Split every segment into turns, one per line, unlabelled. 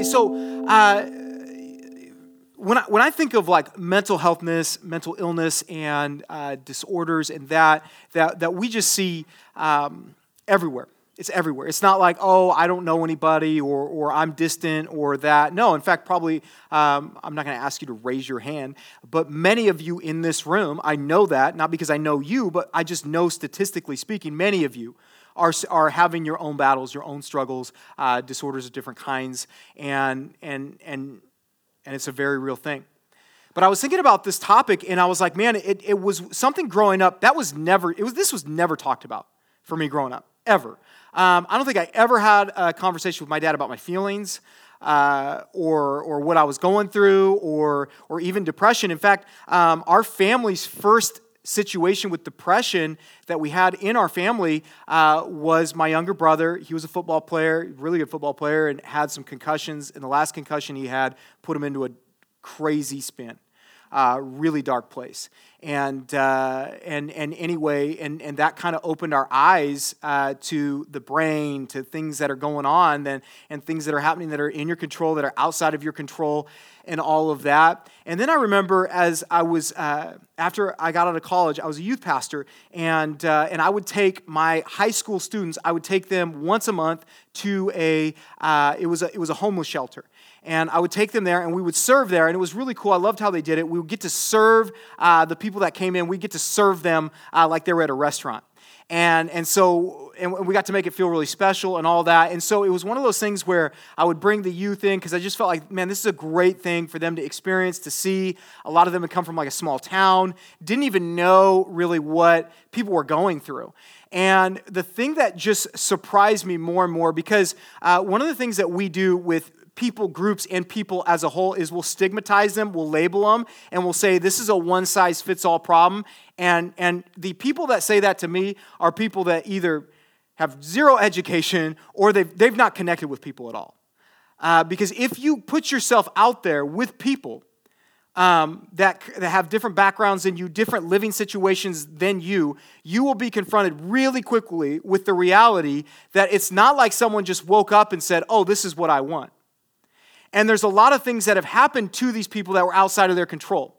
Okay, so uh, when I, when I think of like mental healthness, mental illness, and uh, disorders, and that that that we just see um, everywhere. It's everywhere. It's not like oh I don't know anybody or or I'm distant or that. No, in fact, probably um, I'm not going to ask you to raise your hand, but many of you in this room, I know that not because I know you, but I just know statistically speaking, many of you are, are having your own battles, your own struggles, uh, disorders of different kinds, and, and, and, and it's a very real thing. But I was thinking about this topic, and I was like, man, it, it was something growing up that was never, it was, this was never talked about for me growing up, ever. Um, I don't think I ever had a conversation with my dad about my feelings. Uh, or, or what I was going through, or, or even depression. In fact, um, our family's first situation with depression that we had in our family uh, was my younger brother. He was a football player, really good football player, and had some concussions. And the last concussion he had put him into a crazy spin uh, really dark place. And, uh, and, and anyway, and, and that kind of opened our eyes uh, to the brain, to things that are going on, and, and things that are happening that are in your control, that are outside of your control, and all of that. And then I remember as I was, uh, after I got out of college, I was a youth pastor, and, uh, and I would take my high school students, I would take them once a month to a, uh, it, was a it was a homeless shelter and I would take them there and we would serve there. And it was really cool. I loved how they did it. We would get to serve uh, the people that came in, we'd get to serve them uh, like they were at a restaurant. And, and so and we got to make it feel really special and all that. And so it was one of those things where I would bring the youth in because I just felt like, man, this is a great thing for them to experience, to see. A lot of them had come from like a small town, didn't even know really what people were going through. And the thing that just surprised me more and more, because uh, one of the things that we do with people groups and people as a whole is we'll stigmatize them, we'll label them, and we'll say this is a one size fits all problem. And, and the people that say that to me are people that either have zero education or they've, they've not connected with people at all. Uh, because if you put yourself out there with people um, that, that have different backgrounds than you, different living situations than you, you will be confronted really quickly with the reality that it's not like someone just woke up and said, Oh, this is what I want. And there's a lot of things that have happened to these people that were outside of their control.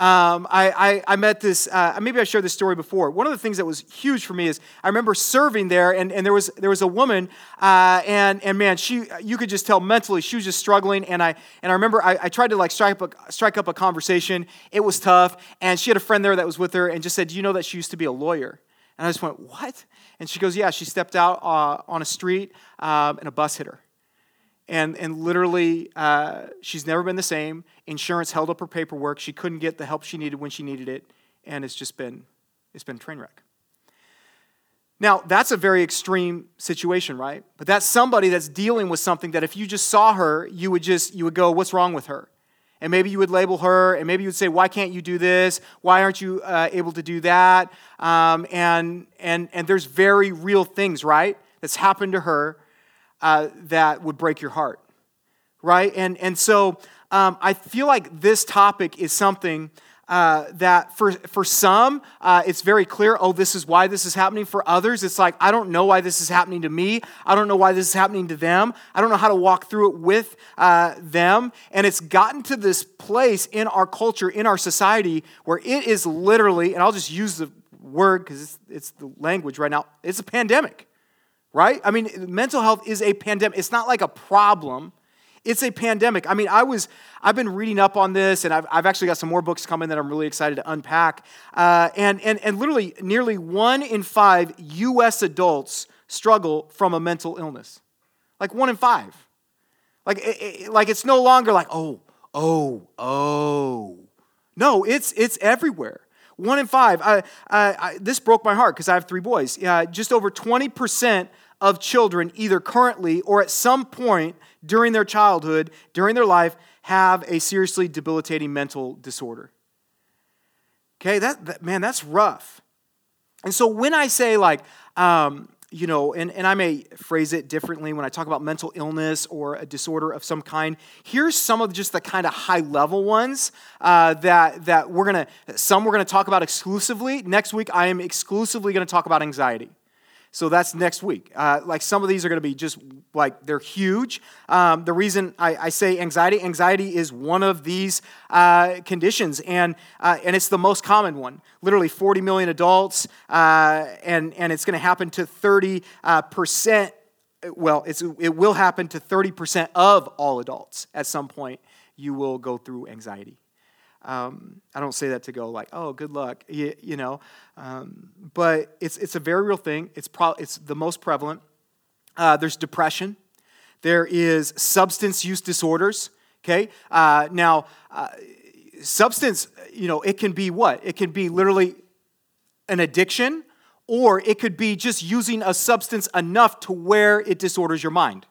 Um, I, I, I, met this, uh, maybe I shared this story before. One of the things that was huge for me is I remember serving there, and, and there, was, there was a woman, uh, and, and man, she, you could just tell mentally she was just struggling. And I, and I remember I, I tried to like strike up, a, strike up a conversation. It was tough. And she had a friend there that was with her and just said, Do you know that she used to be a lawyer? And I just went, What? And she goes, Yeah, she stepped out uh, on a street um, and a bus hit her and, and literally uh, she's never been the same. Insurance held up her paperwork. She couldn't get the help she needed when she needed it. And it's just been it's been train wreck. Now that's a very extreme situation right? But that's somebody that's dealing with something that if you just saw her you would just you would go what's wrong with her? And maybe you would label her and maybe you would say why can't you do this? Why aren't you uh, able to do that? Um, and and and there's very real things right that's happened to her uh, that would break your heart, right? And, and so um, I feel like this topic is something uh, that for, for some, uh, it's very clear, oh, this is why this is happening. For others, it's like, I don't know why this is happening to me. I don't know why this is happening to them. I don't know how to walk through it with uh, them. And it's gotten to this place in our culture, in our society, where it is literally, and I'll just use the word because it's, it's the language right now, it's a pandemic right? I mean, mental health is a pandemic. It's not like a problem. It's a pandemic. I mean, I was, I've been reading up on this, and I've, I've actually got some more books coming that I'm really excited to unpack. Uh, and, and, and literally, nearly one in five U.S. adults struggle from a mental illness. Like one in five. Like, it, it, like it's no longer like, oh, oh, oh. No, it's, it's everywhere. One in five. I, I, I, this broke my heart because I have three boys. Uh, just over 20% of children, either currently or at some point during their childhood, during their life, have a seriously debilitating mental disorder. Okay, that, that man, that's rough. And so when I say like, um, you know, and, and I may phrase it differently when I talk about mental illness or a disorder of some kind. Here's some of just the kind of high level ones uh, that, that we're to, some we're to talk about exclusively. Next week, I am exclusively to talk about anxiety. So that's next week. Uh, like some of these are going to be just like they're huge. Um, the reason I, I, say anxiety, anxiety is one of these uh, conditions, and uh, and it's the most common one. Literally, 40 million adults, uh, and and it's going to happen to 30 uh, percent. Well, it's, it will happen to 30 percent of all adults at some point. You will go through anxiety. Um, I don't say that to go like, oh, good luck, you, you know. Um, but it's, it's a very real thing. It's, pro- it's the most prevalent. Uh, there's depression. There is substance use disorders. Okay. Uh, now, uh, substance, you know, it can be what? It can be literally an addiction, or it could be just using a substance enough to where it disorders your mind.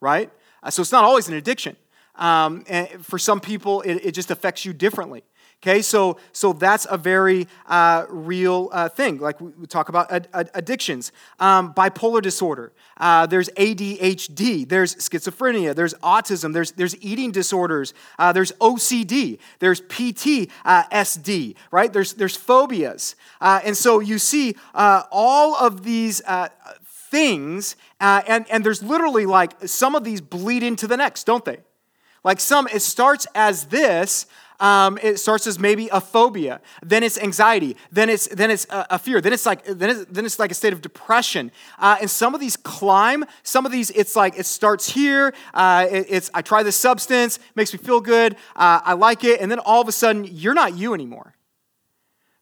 Right? Uh, so it's not always an addiction. Um, and for some people, it, it, just affects you differently. Okay, so so that's a very uh, real uh, thing. Like we talk about ad- ad- addictions, um, bipolar disorder. Uh, there's ADHD. There's schizophrenia. There's autism. There's there's eating disorders. Uh, there's OCD. There's PTSD. Right? There's there's phobias. Uh, and so you see uh, all of these things, and and there's literally like some of these bleed into the next, don't they? Like some, it starts as this. Um, it starts as maybe a phobia, then it's anxiety, then it's then it's a, a fear, then it's like then it's, then it's like a state of depression. Uh, and some of these climb. Some of these it's like it starts here. Uh, it, it's I try this substance, makes me feel good, uh, I like it, and then all of a sudden you're not you anymore.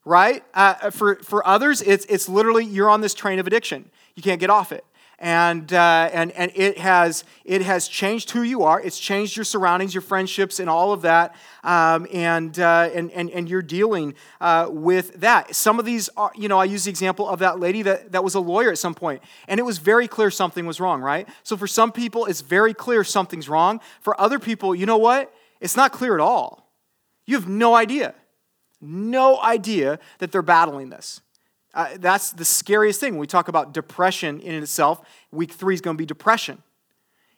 Right? Uh, for for others, it's it's literally you're on this train of addiction. You can't get off it and, uh, and, and it, has, it has changed who you are. It's changed your surroundings, your friendships, and all of that. Um, and, uh, and, and, and you're dealing uh, with that. Some of these, are, you know, I use the example of that lady that, that was a lawyer at some point, and it was very clear something was wrong, right? So for some people, it's very clear something's wrong. For other people, you know what? It's not clear at all. You have no idea. No idea that they're battling this. Uh, that's the scariest thing. When we talk about depression in itself, week three is going to be depression.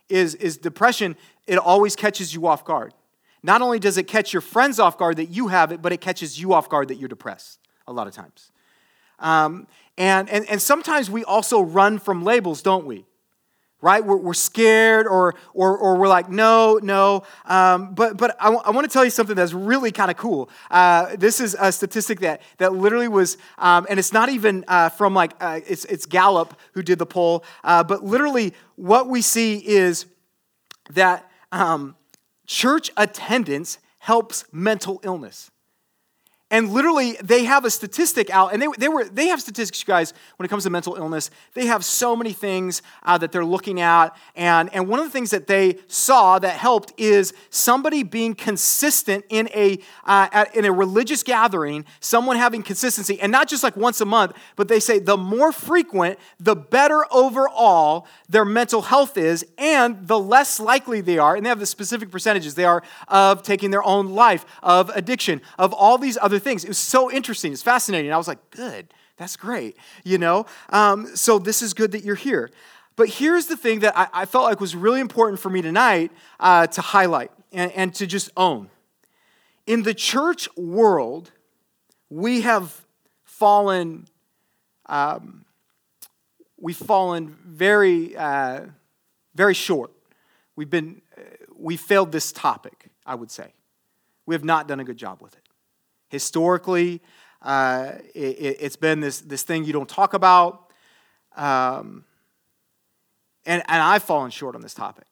Is, is depression, it always catches you off guard. Not only does it catch your friends off guard that you have it, but it catches you off guard that you're depressed a lot of times. Um, and, and, and sometimes we also run from labels, don't we? Right? We're, we're scared or, or, or we're like, no, no. Um, but but I, w- I want to tell you something that's really kind of cool. Uh, this is a statistic that, that literally was, um, and it's not even uh, from like, uh, it's, it's Gallup who did the poll, uh, but literally what we see is that um, church attendance helps mental illness. And literally, they have a statistic out, and they, they, were, they have statistics, you guys, when it comes to mental illness. They have so many things uh, that they're looking at. And, and one of the things that they saw that helped is somebody being consistent in a, uh, at, in a religious gathering, someone having consistency, and not just like once a month, but they say the more frequent, the better overall their mental health is, and the less likely they are, and they have the specific percentages they are of taking their own life, of addiction, of all these other other things. It was so interesting. It's fascinating. I was like, good, that's great, you know? Um, so this is good that you're here. But here's the thing that I, I felt like was really important for me tonight uh, to highlight and, and to just own. In the church world, we have fallen, um, we've fallen very, uh, very short. We've been, uh, we failed this topic, I would say. We have not done a good job with it. Historically, uh, it, has been this, this thing you don't talk about. Um, and, and I've fallen short on this topic,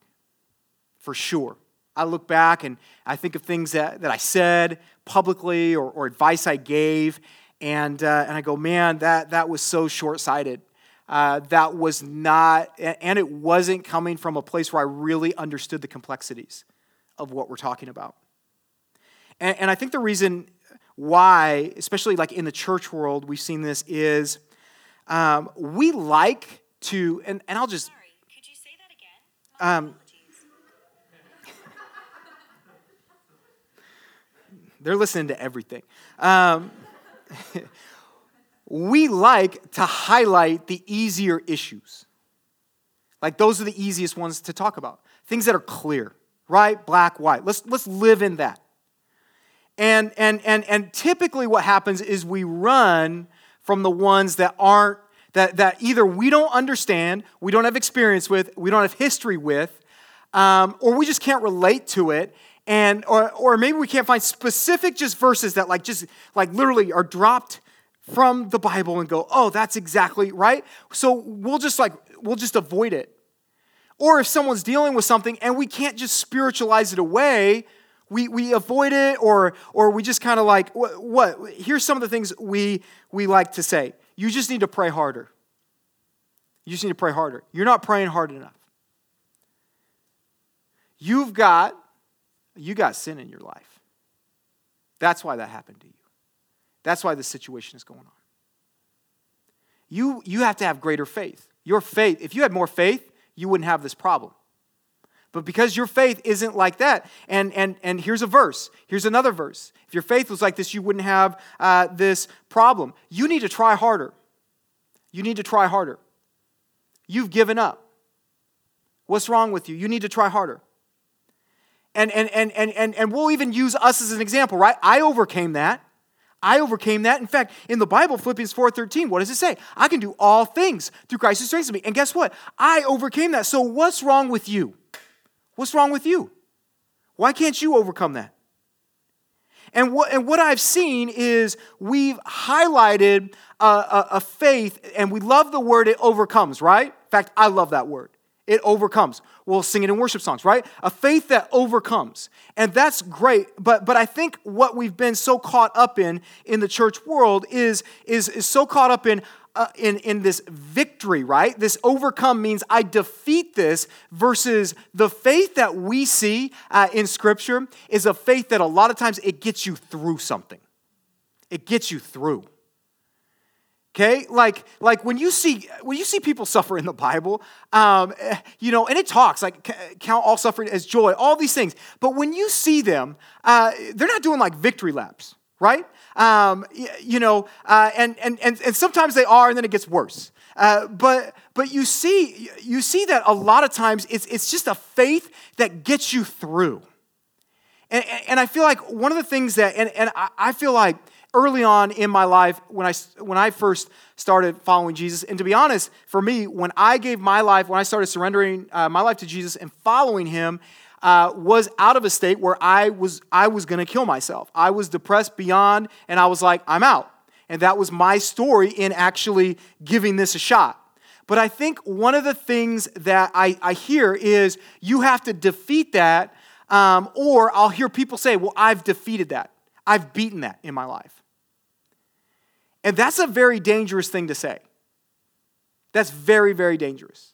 for sure. I look back and I think of things that, that I said publicly or, or advice I gave, and, uh, and I go, man, that, that was so short sighted. Uh, that was not, and it wasn't coming from a place where I really understood the complexities of what we're talking about. And, and I think the reason why, especially like in the church world, we've seen this is um, we like to, and, and I'll just.
Sorry, could you say that again? Um,
they're listening to everything. Um, we like to highlight the easier issues. Like those are the easiest ones to talk about. Things that are clear, right? Black, white. Let's, let's live in that. And, and, and, and typically, what happens is we run from the ones that aren't, that, that either we don't understand, we don't have experience with, we don't have history with, um, or we just can't relate to it. And, or, or maybe we can't find specific just verses that like just like literally are dropped from the Bible and go, oh, that's exactly right. So we'll just like, we'll just avoid it. Or if someone's dealing with something and we can't just spiritualize it away, we, we avoid it or, or we just kind of like, what, what? Here's some of the things we, we like to say. You just need to pray harder. You just need to pray harder. You're not praying hard enough. You've got, you got sin in your life. That's why that happened to you. That's why the situation is going on. You, you have to have greater faith. Your faith, if you had more faith, you wouldn't have this problem. But because your faith isn't like that, and, and, and here's a verse, here's another verse. If your faith was like this, you wouldn't have uh, this problem. You need to try harder. You need to try harder. You've given up. What's wrong with you? You need to try harder. And, and, and, and, and, and we'll even use us as an example, right? I overcame that. I overcame that. In fact, in the Bible, Philippians 4:13, what does it say? I can do all things through Christ who strengthens me. And guess what? I overcame that. So what's wrong with you? What's wrong with you? Why can't you overcome that? And what, and what I've seen is we've highlighted a, a, a faith, and we love the word it overcomes, right? In fact, I love that word. It overcomes. We'll sing it in worship songs, right? A faith that overcomes. And that's great. But, but I think what we've been so caught up in in the church world is, is, is so caught up in, uh, in, in this victory, right? This overcome means I defeat this, versus the faith that we see uh, in Scripture is a faith that a lot of times it gets you through something. It gets you through. Okay, like like when you see when you see people suffer in the Bible, um, you know, and it talks like count all suffering as joy, all these things. But when you see them, uh, they're not doing like victory laps, right? Um, you know, uh, and, and and and sometimes they are, and then it gets worse. Uh, but but you see you see that a lot of times it's it's just a faith that gets you through. And, and I feel like one of the things that and, and I feel like early on in my life when I, when I first started following Jesus. And to be honest, for me, when I gave my life, when I started surrendering uh, my life to Jesus and following him, uh, was out of a state where I was, I was going to kill myself. I was depressed beyond, and I was like, I'm out. And that was my story in actually giving this a shot. But I think one of the things that I, I hear is you have to defeat that, um, or I'll hear people say, Well, I've defeated that. I've beaten that in my life. And that's a very dangerous thing to say. That's very, very dangerous.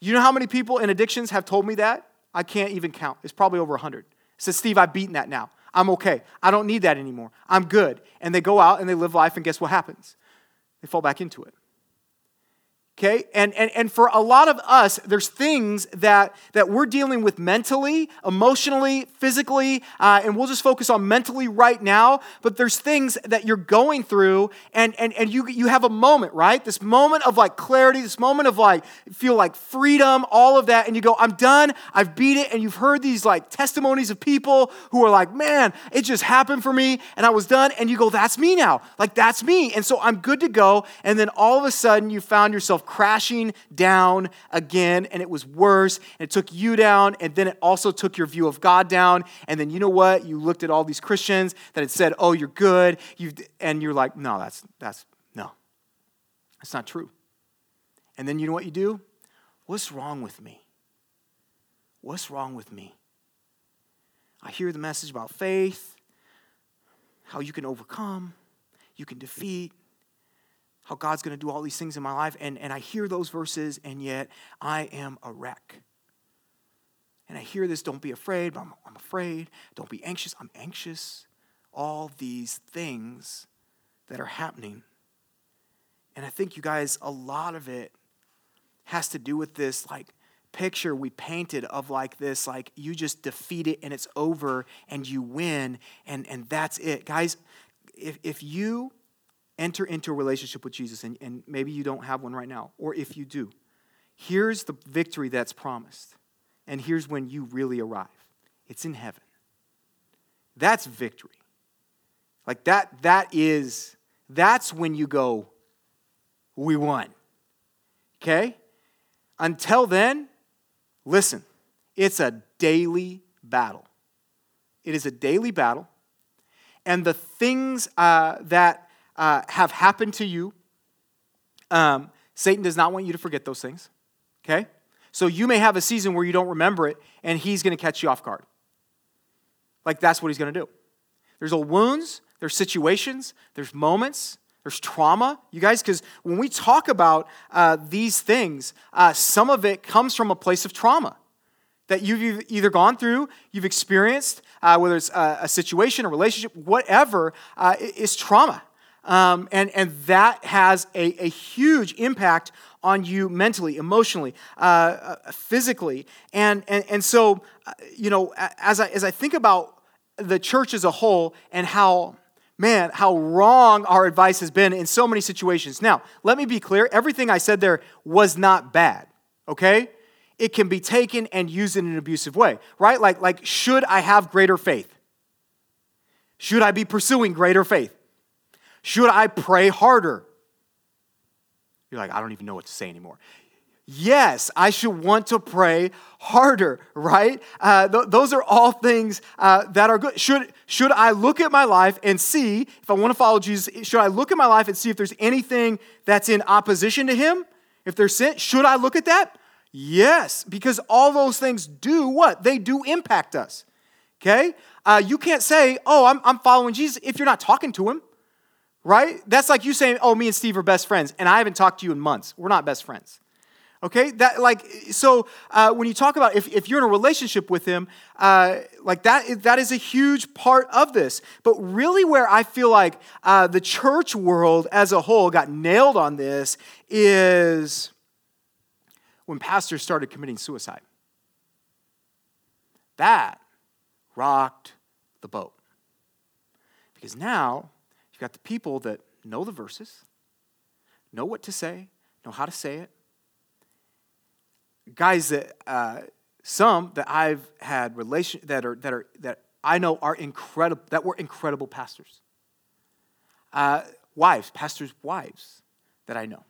You know how many people in addictions have told me that? I can't even count. It's probably over 100. Says, Steve, I've beaten that now. I'm okay. I don't need that anymore. I'm good. And they go out and they live life, and guess what happens? They fall back into it. Okay? And, and, and for a lot of us, there's things that, that we're dealing with mentally, emotionally, physically, uh, and we'll just focus on mentally right now. But there's things that you're going through, and, and, and you, you have a moment, right? This moment of like clarity, this moment of like, feel like freedom, all of that. And you go, I'm done, I've beat it. And you've heard these like testimonies of people who are like, man, it just happened for me, and I was done. And you go, that's me now. Like, that's me. And so I'm good to go. And then all of a sudden, you found yourself crashing down again, and it was worse. And it took you down, and then it also took your view of God down. And then you know what? You looked at all these Christians that had said, "Oh, you're good," you and you're like, "No, that's that's no, that's not true." And then you know what you do? What's wrong with me? What's wrong with me? I hear the message about faith, how you can overcome, you can defeat, how God's going to do all these things in my life. And, and I hear those verses, and yet I am a wreck. And I hear this don't be afraid, but I'm, I'm afraid. Don't be anxious, I'm anxious. All these things that are happening. And I think you guys, a lot of it has to do with this like picture we painted of like this like you just defeat it and it's over and you win and and that's it guys if, if you enter into a relationship with Jesus, and, and maybe you don't have one right now, or if you do, here's the victory that's promised. And here's when you really arrive it's in heaven. That's victory. Like that, that is, that's when you go, we won. Okay? Until then, listen, it's a daily battle. It is a daily battle. And the things uh, that uh, have happened to you, um, Satan does not want you to forget those things. Okay? So you may have a season where you don't remember it, and he's going to catch you off guard. Like that's what he's going to do. There's old wounds, there's situations, there's moments, there's trauma, you guys, because when we talk about uh, these things, uh, some of it comes from a place of trauma that you've either gone through, you've experienced, uh, whether it's a, a, situation, a relationship, whatever, uh, is trauma. Um, and, and that has a, a huge impact on you mentally, emotionally, uh, uh physically. And, and, and so, uh, you know, as I, as I think about the church as a whole and how, man, how wrong our advice has been in so many situations. Now, let me be clear everything I said there was not bad, okay? It can be taken and used in an abusive way, right? Like, like should I have greater faith? Should I be pursuing greater faith? Should I pray harder? You're like, I don't even know what to say anymore. Yes, I should want to pray harder, right? Uh, th- those are all things uh, that are good. Should, should I look at my life and see, if I want to follow Jesus, should I look at my life and see if there's anything that's in opposition to him? If there's sin, should I look at that? Yes, because all those things do what? They do impact us. Okay? Uh, you can't say, oh, I'm, I'm following Jesus if you're not talking to him right? That's like you saying, "Oh, me and Steve are best friends," and I haven't talked to you in months. We're not best friends. Okay, that like so uh, when you talk about if, if you're in a relationship with him, uh, like that that is a huge part of this. But really, where I feel like uh, the church world as a whole got nailed on this is when pastors started committing suicide. That rocked the boat because now You've got the people that know the verses, know what to say, know how to say it. Guys that uh, some that I've had relation that are that are that I know are incredible that were incredible pastors. Uh, wives, pastors' wives that I know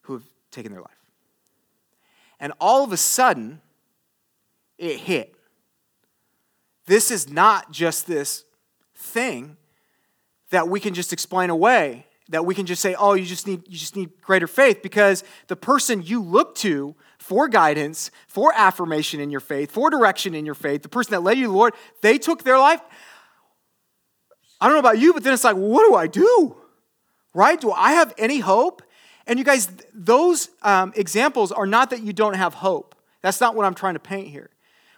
who have taken their life. And all of a sudden, it hit. This is not just this thing that we can just explain away that we can just say oh you just need you just need greater faith because the person you look to for guidance for affirmation in your faith for direction in your faith the person that led you to the lord they took their life. I don't know about you but then it's like what do i do? Right? Do i have any hope? And you guys those um, examples are not that you don't have hope. That's not what i'm trying to paint here.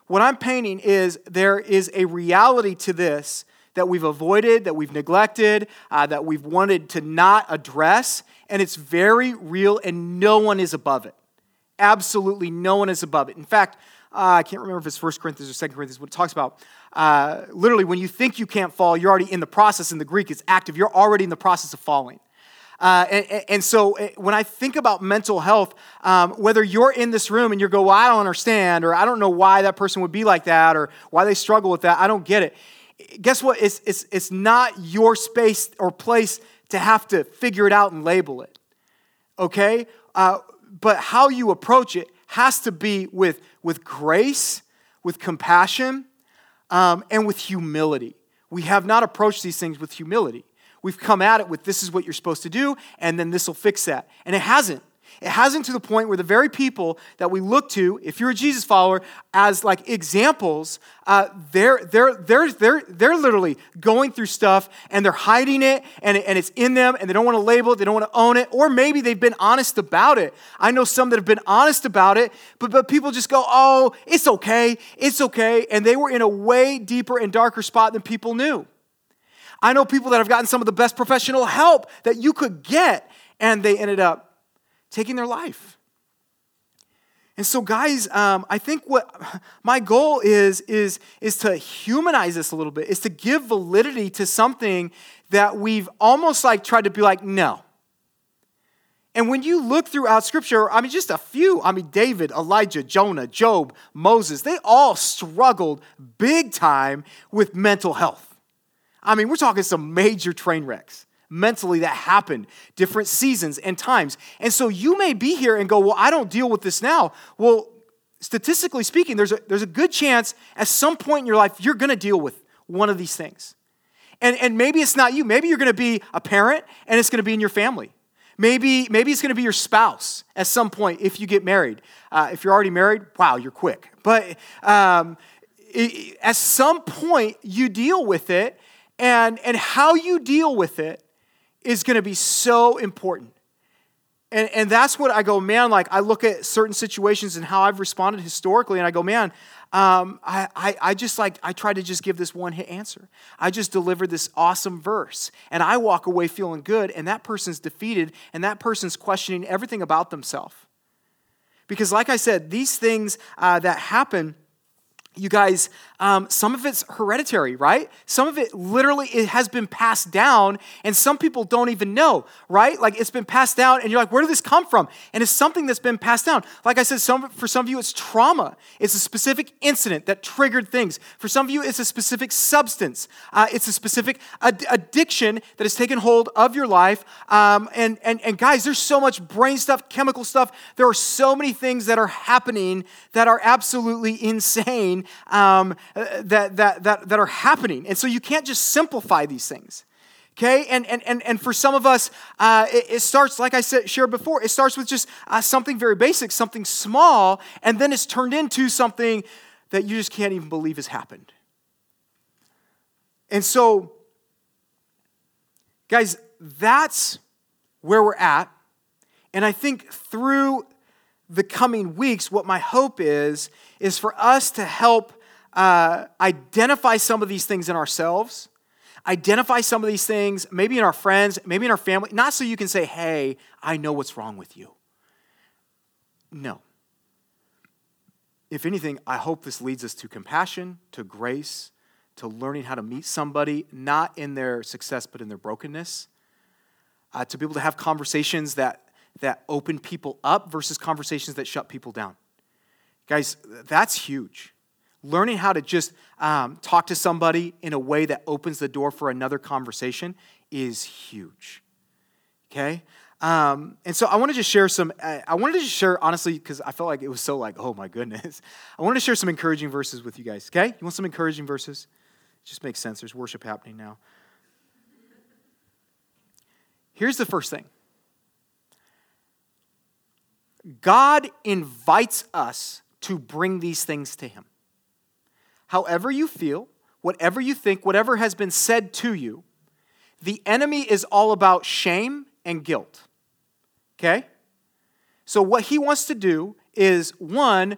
What i'm painting is there is a reality to this that we've avoided, that we've neglected, uh, that we've wanted to not address, and it's very real, and no one is above it. Absolutely no one is above it. In fact, uh, I can't remember if it's 1 Corinthians or 2 Corinthians, what it talks about. Uh, literally, when you think you can't fall, you're already in the process. In the Greek, it's active. You're already in the process of falling. Uh, and, and, so uh, when I think about mental health, um, whether you're in this room and you go, well, I don't understand, or I don't know why that person would be like that, or why they struggle with that, I don't get it guess what? It's, it's, it's not your space or place to have to figure it out and label it. Okay? Uh, but how you approach it has to be with, with grace, with compassion, um, and with humility. We have not approached these things with humility. We've come at it with this is what you're supposed to do, and then this will fix that. And it hasn't. It hasn't to the point where the very people that we look to, if you're a Jesus follower, as like examples, uh, they're, they're, they're, they're, they're literally going through stuff and they're hiding it and, and it's in them and they don't want to label it, they don't want to own it, or maybe they've been honest about it. I know some that have been honest about it, but, but people just go, oh, it's okay, it's okay. And they were in a way deeper and darker spot than people knew. I know people that have gotten some of the best professional help that you could get, and they ended up taking their life. And so, guys, um, I think what my goal is, is, is to humanize this a little bit, is to give validity to something that we've almost like tried to be like, no. And when you look throughout scripture, I mean, just a few, I mean, David, Elijah, Jonah, Job, Moses, they all struggled big time with mental health. I mean, we're talking some major train wrecks mentally that happened, different seasons and times. And so you may be here and go, Well, I don't deal with this now. Well, statistically speaking, there's a, there's a good chance at some point in your life you're going to deal with one of these things. And, and maybe it's not you. Maybe you're going to be a parent and it's going to be in your family. Maybe, maybe it's going to be your spouse at some point if you get married. Uh, if you're already married, wow, you're quick. But um, it, at some point, you deal with it, and, and how you deal with it is going to be so important. And, and that's what I go, man, like I look at certain situations and how I've responded historically, and I go, man, um, I, I, I just like, I try to just give this one hit answer. I just deliver this awesome verse, and I walk away feeling good, and that person's defeated, and that person's questioning everything about themselves. Because, like I said, these things uh, that happen you guys, um, some of it's hereditary, right? Some of it literally it has been passed down, and some people don't even know, right? Like it's been passed down, and you're like, where did this come from? And it's something that's been passed down. Like I said, some for some of you, it's trauma. It's a specific incident that triggered things. For some of you, it's a specific substance. Uh, it's a specific ad- addiction that has taken hold of your life. Um, and and and guys, there's so much brain stuff, chemical stuff. There are so many things that are happening that are absolutely insane um, that, that, that, that are happening. And so you can't just simplify these things. Okay, and, and, and, and for some of us, uh, it, it, starts, like I said, shared before, it starts with just uh, something very basic, something small, and then it's turned into something that you just can't even believe has happened. And so, guys, that's where we're at. And I think through the coming weeks, what my hope is, is for us to help uh, identify some of these things in ourselves, identify some of these things, maybe in our friends, maybe in our family, not so you can say, hey, I know what's wrong with you. No. If anything, I hope this leads us to compassion, to grace, to learning how to meet somebody, not in their success, but in their brokenness. Uh, to be able to have conversations that that open people up versus conversations that shut people down. Guys, that's huge. Learning how to just um, talk to somebody in a way that opens the door for another conversation is huge. Okay? Um, and so I want to share some, I wanted to share, honestly, because I felt like it was so like, oh my goodness. I wanted to share some encouraging verses with you guys, okay? You want some encouraging verses? It just makes sense. There's worship happening now. Here's the first thing God invites us to bring these things to Him. However, you feel, whatever you think, whatever has been said to you, the enemy is all about shame and guilt. Okay? So, what he wants to do is one,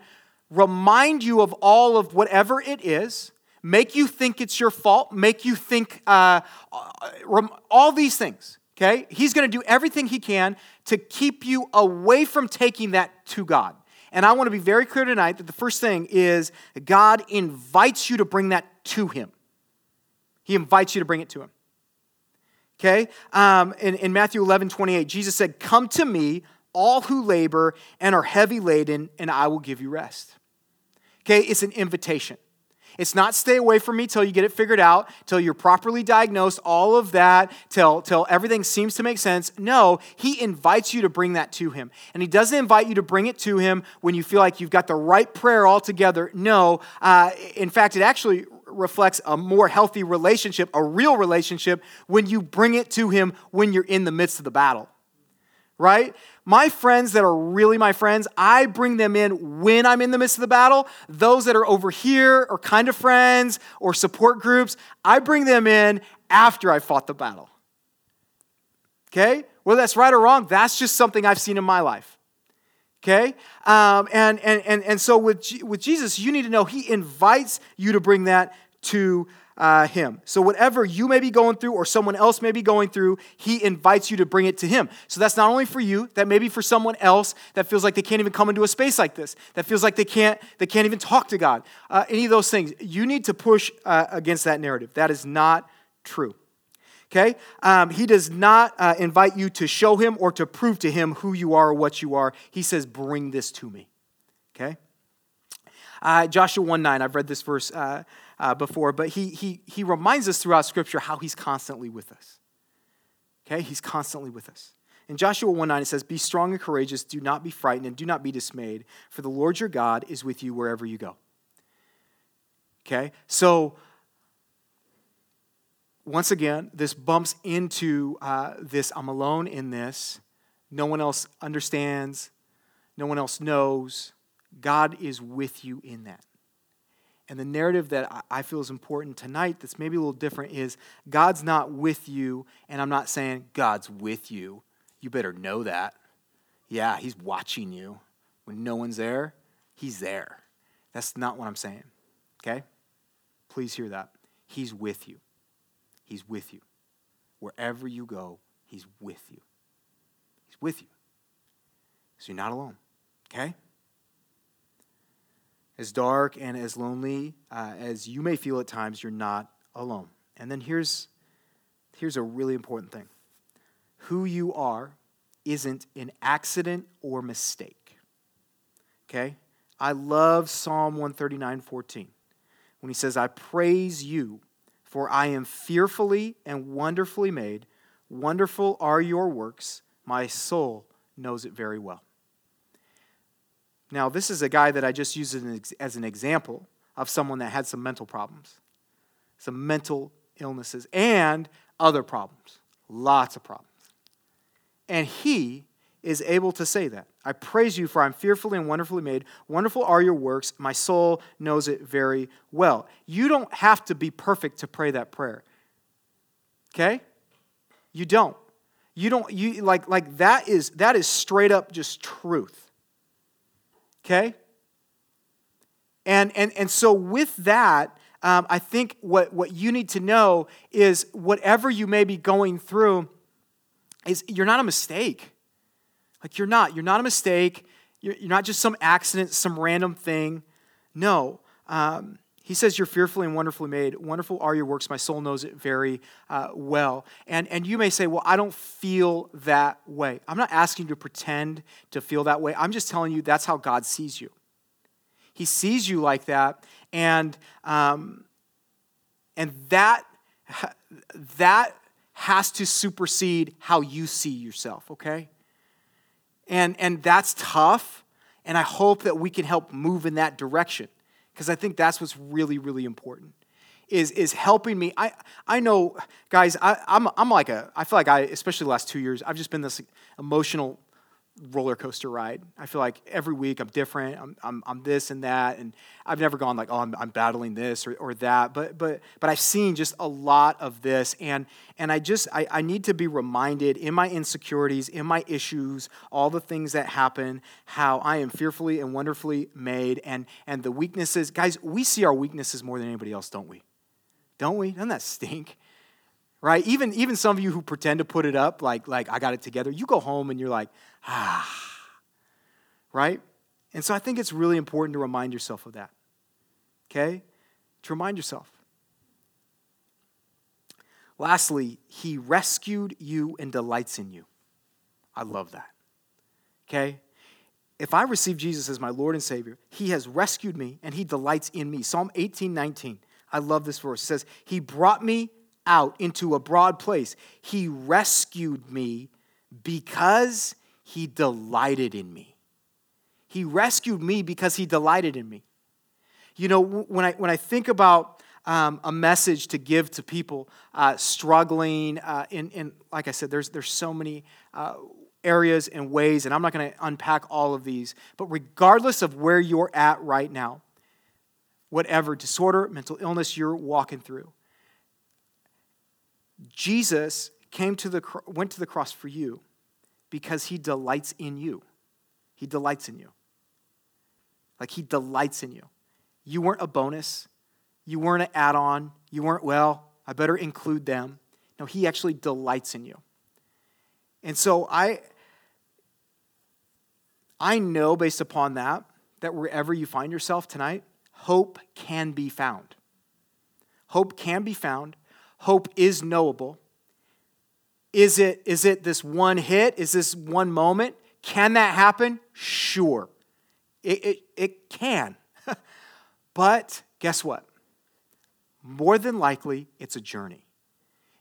remind you of all of whatever it is, make you think it's your fault, make you think uh, uh all these things. Okay? He's going to do everything he can to keep you away from taking that to God. And I want to be very clear tonight that the first thing is God invites you to bring that to Him. He invites you to bring it to Him. Okay? Um, in, in Matthew 11, 28, Jesus said, Come to me, all who labor and are heavy laden, and I will give you rest. Okay? It's an invitation. It's not stay away from me till you get it figured out, till you're properly diagnosed, all of that, till, till everything seems to make sense. No, he invites you to bring that to him. And he doesn't invite you to bring it to him when you feel like you've got the right prayer all together. No, uh, in fact, it actually reflects a more healthy relationship, a real relationship, when you bring it to him when you're in the midst of the battle right? My friends that are really my friends, I bring them in when I'm in the midst of the battle. Those that are over here or kind of friends or support groups, I bring them in after I fought the battle. Okay? Whether that's right or wrong, that's just something I've seen in my life. Okay? Um, and, and, and, and so with, G- with Jesus, you need to know He invites you to bring that to uh, him. So, whatever you may be going through or someone else may be going through, he invites you to bring it to him. So, that's not only for you, that may be for someone else that feels like they can't even come into a space like this, that feels like they can't, they can't even talk to God. Uh, any of those things. You need to push uh, against that narrative. That is not true. Okay? Um, he does not uh, invite you to show him or to prove to him who you are or what you are. He says, Bring this to me. Okay? Uh, Joshua 1 9, I've read this verse uh, before, but he, he, he reminds us throughout Scripture how he's constantly with us. Okay? He's constantly with us. In Joshua 1 9, it says, Be strong and courageous, do not be frightened, and do not be dismayed, for the Lord your God is with you wherever you go. Okay? So, once again, this bumps into uh, this I'm alone in this. No one else understands, no one else knows. God is with you in that. And the narrative that I feel is important tonight, that's maybe a little different, is God's not with you, and I'm not saying God's with you. You better know that. Yeah, He's watching you. When no one's there, He's there. That's not what I'm saying. Okay? Please hear that. He's with you. He's with you. Wherever you go, He's with you. He's with you. So you're not alone. Okay? As dark and as lonely uh, as you may feel at times, you're not alone. And then here's, here's a really important thing who you are isn't an accident or mistake. Okay? I love Psalm 139 14 when he says, I praise you, for I am fearfully and wonderfully made. Wonderful are your works. My soul knows it very well. Now, this is a guy that I just used as an example of someone that had some mental problems, some mental illnesses, and other problems, lots of problems. And he is able to say that. I praise you, for I'm fearfully and wonderfully made. Wonderful are your works. My soul knows it very well. You don't have to be perfect to pray that prayer. Okay? You don't. You don't you like like that is that is straight up just truth. Okay? And, and, and so, with that, um, I think what, what you need to know is whatever you may be going through, is you're not a mistake. Like, you're not. You're not a mistake. You're, you're not just some accident, some random thing. No. Um, he says, You're fearfully and wonderfully made. Wonderful are your works. My soul knows it very uh, well. And, and you may say, Well, I don't feel that way. I'm not asking you to pretend to feel that way. I'm just telling you that's how God sees you. He sees you like that. And, um, and that, that has to supersede how you see yourself, okay? And, and that's tough. And I hope that we can help move in that direction because I think that's what's really, really important. Is, is helping me. I, I know, guys, I, I'm, I'm like a, I feel like I, especially the last two years, I've just been this emotional roller coaster ride. I feel like every week I'm different. I'm, I'm, I'm this and that. And I've never gone like, oh, I'm, I'm battling this or, or that. But, but, but I've seen just a lot of this. And, and I just, I, I need to be reminded in my insecurities, in my issues, all the things that happen, how I am fearfully and wonderfully made. And, and the weaknesses, guys, we see our weaknesses more than anybody else, don't we? Don't we? Doesn't that stink? Right? Even, even some of you who pretend to put it up, like, like I got it together, you go home and you're like, ah, right? And so I think it's really important to remind yourself of that, okay? To remind yourself. Lastly, he rescued you and delights in you. I love that, okay? If I receive Jesus as my Lord and Savior, he has rescued me and he delights in me. Psalm 18 19. I love this verse. It says, He brought me out into a broad place. He rescued me because he delighted in me. He rescued me because he delighted in me. You know, when I, when I think about um, a message to give to people uh, struggling, uh, in, in, like I said, there's, there's so many uh, areas and ways, and I'm not going to unpack all of these, but regardless of where you're at right now, whatever disorder, mental illness you're walking through, Jesus came to the, went to the cross for you because he delights in you. He delights in you. Like he delights in you. You weren't a bonus. You weren't an add on. You weren't, well, I better include them. No, he actually delights in you. And so I, I know based upon that, that wherever you find yourself tonight, hope can be found. Hope can be found hope is knowable. Is it, is it this one hit? Is this one moment? Can that happen? Sure. It, it, it can. but guess what? More than likely, it's a journey.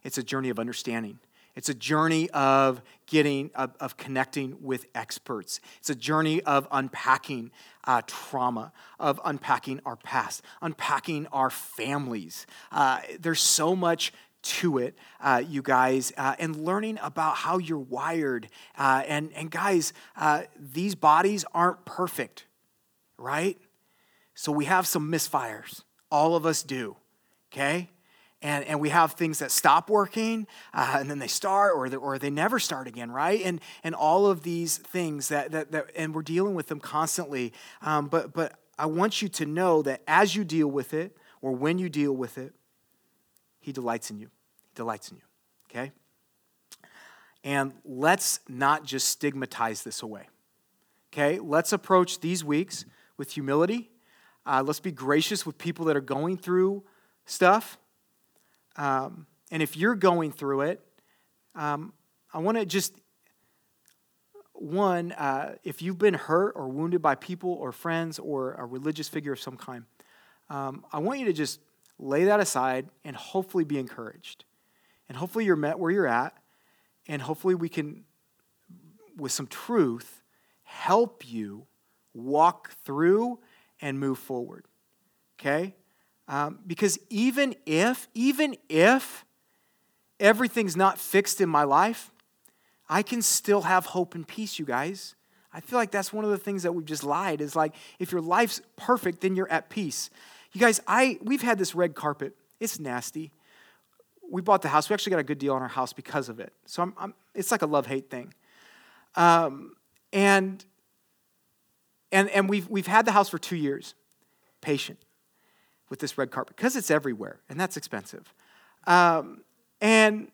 It's a journey of understanding. It's a journey of getting, of, of connecting with experts. It's a journey of unpacking uh, trauma, of unpacking our past, unpacking our families. Uh, there's so much to it, uh, you guys, uh, and learning about how you're wired. Uh, and, and guys, uh, these bodies aren't perfect, right? So we have some misfires. All of us do, okay? And, and we have things that stop working uh, and then they start or they, or they never start again, right? And, and all of these things that, that, that and we're dealing with them constantly. Um, but, but I want you to know that as you deal with it or when you deal with it, he delights in you. He delights in you, okay? And let's not just stigmatize this away, okay? Let's approach these weeks with humility. Uh, let's be gracious with people that are going through stuff. Um, and if you're going through it, um, I want to just, one, uh, if you've been hurt or wounded by people or friends or a religious figure of some kind, um, I want you to just lay that aside and hopefully be encouraged. And hopefully you're met where you're at, and hopefully we can, with some truth, help you walk through and move forward. Okay? Um, because even if, even if everything's not fixed in my life, I can still have hope and peace, you guys. I feel like that's one of the things that we've just lied is like if your life's perfect, then you're at peace. You guys, I we've had this red carpet. It's nasty. We bought the house. We actually got a good deal on our house because of it. So I'm, I'm it's like a love hate thing. Um, and and and we've we've had the house for two years. Patient with this red carpet because it's everywhere and that's expensive. Um, and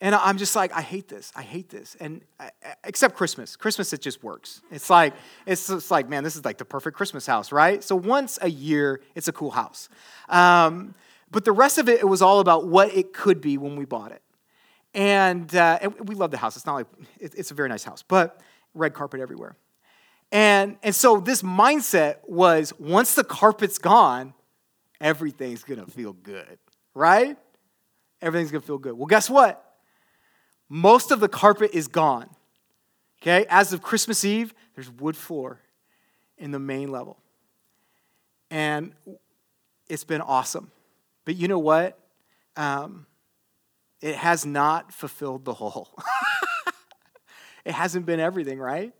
and I'm just like, I hate this. I hate this. And I, except Christmas. Christmas, it just works. It's like, it's just like, man, this is like the perfect Christmas house, right? So once a year, it's a cool house. Um, but the rest of it, it was all about what it could be when we bought it. And, uh, and we love the house. It's not like, it, it's a very nice house, but red carpet everywhere. And, and so this mindset was once the carpet's gone, everything's gonna feel good, right? Everything's gonna feel good. Well, guess what? Most of the carpet is gone. Okay, as of Christmas Eve, there's wood floor in the main level. And it's been awesome. But you know what? Um, it has not fulfilled the whole. it hasn't been everything, right?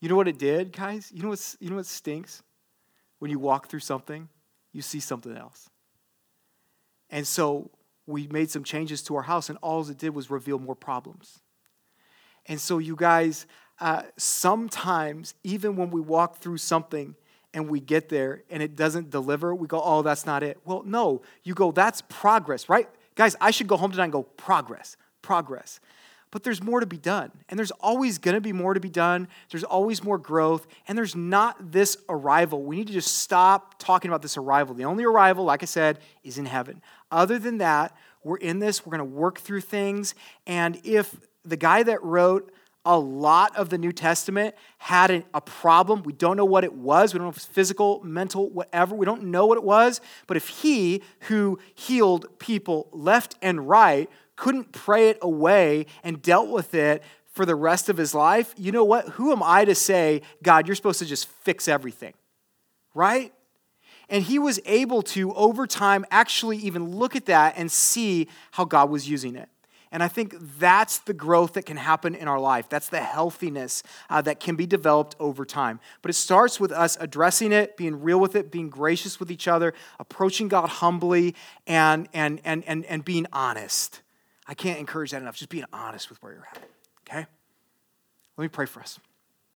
You know what it did, guys? You know, what's, you know what stinks? When you walk through something you see something else. And so we made some changes to our house, and all it did was reveal more problems. And so, you guys, uh, sometimes, even when we walk through something and we get there and it doesn't deliver, we go, oh, that's not it. Well, no, you go, that's progress, right? Guys, I should go home tonight and go, progress, progress but there's more to be done. And there's always going to be more to be done. There's always more growth. And there's not this arrival. We need to just stop talking about this arrival. The only arrival, like I said, is in heaven. Other than that, we're in this, we're going to work through things. And if the guy that wrote a lot of the New Testament had a problem. We don't know what it was. We don't know if it's physical, mental, whatever. We don't know what it was. But if he who healed people left and right couldn't pray it away and dealt with it for the rest of his life, you know what? Who am I to say, God, you're supposed to just fix everything? Right? And he was able to, over time, actually even look at that and see how God was using it. And I think that's the growth that can happen in our life. That's the healthiness uh, that can be developed over time. But it starts with us addressing it, being real with it, being gracious with each other, approaching God humbly, and, and, and, and, and being honest. I can't encourage that enough. Just being honest with where you're at. Okay? Let me pray for us.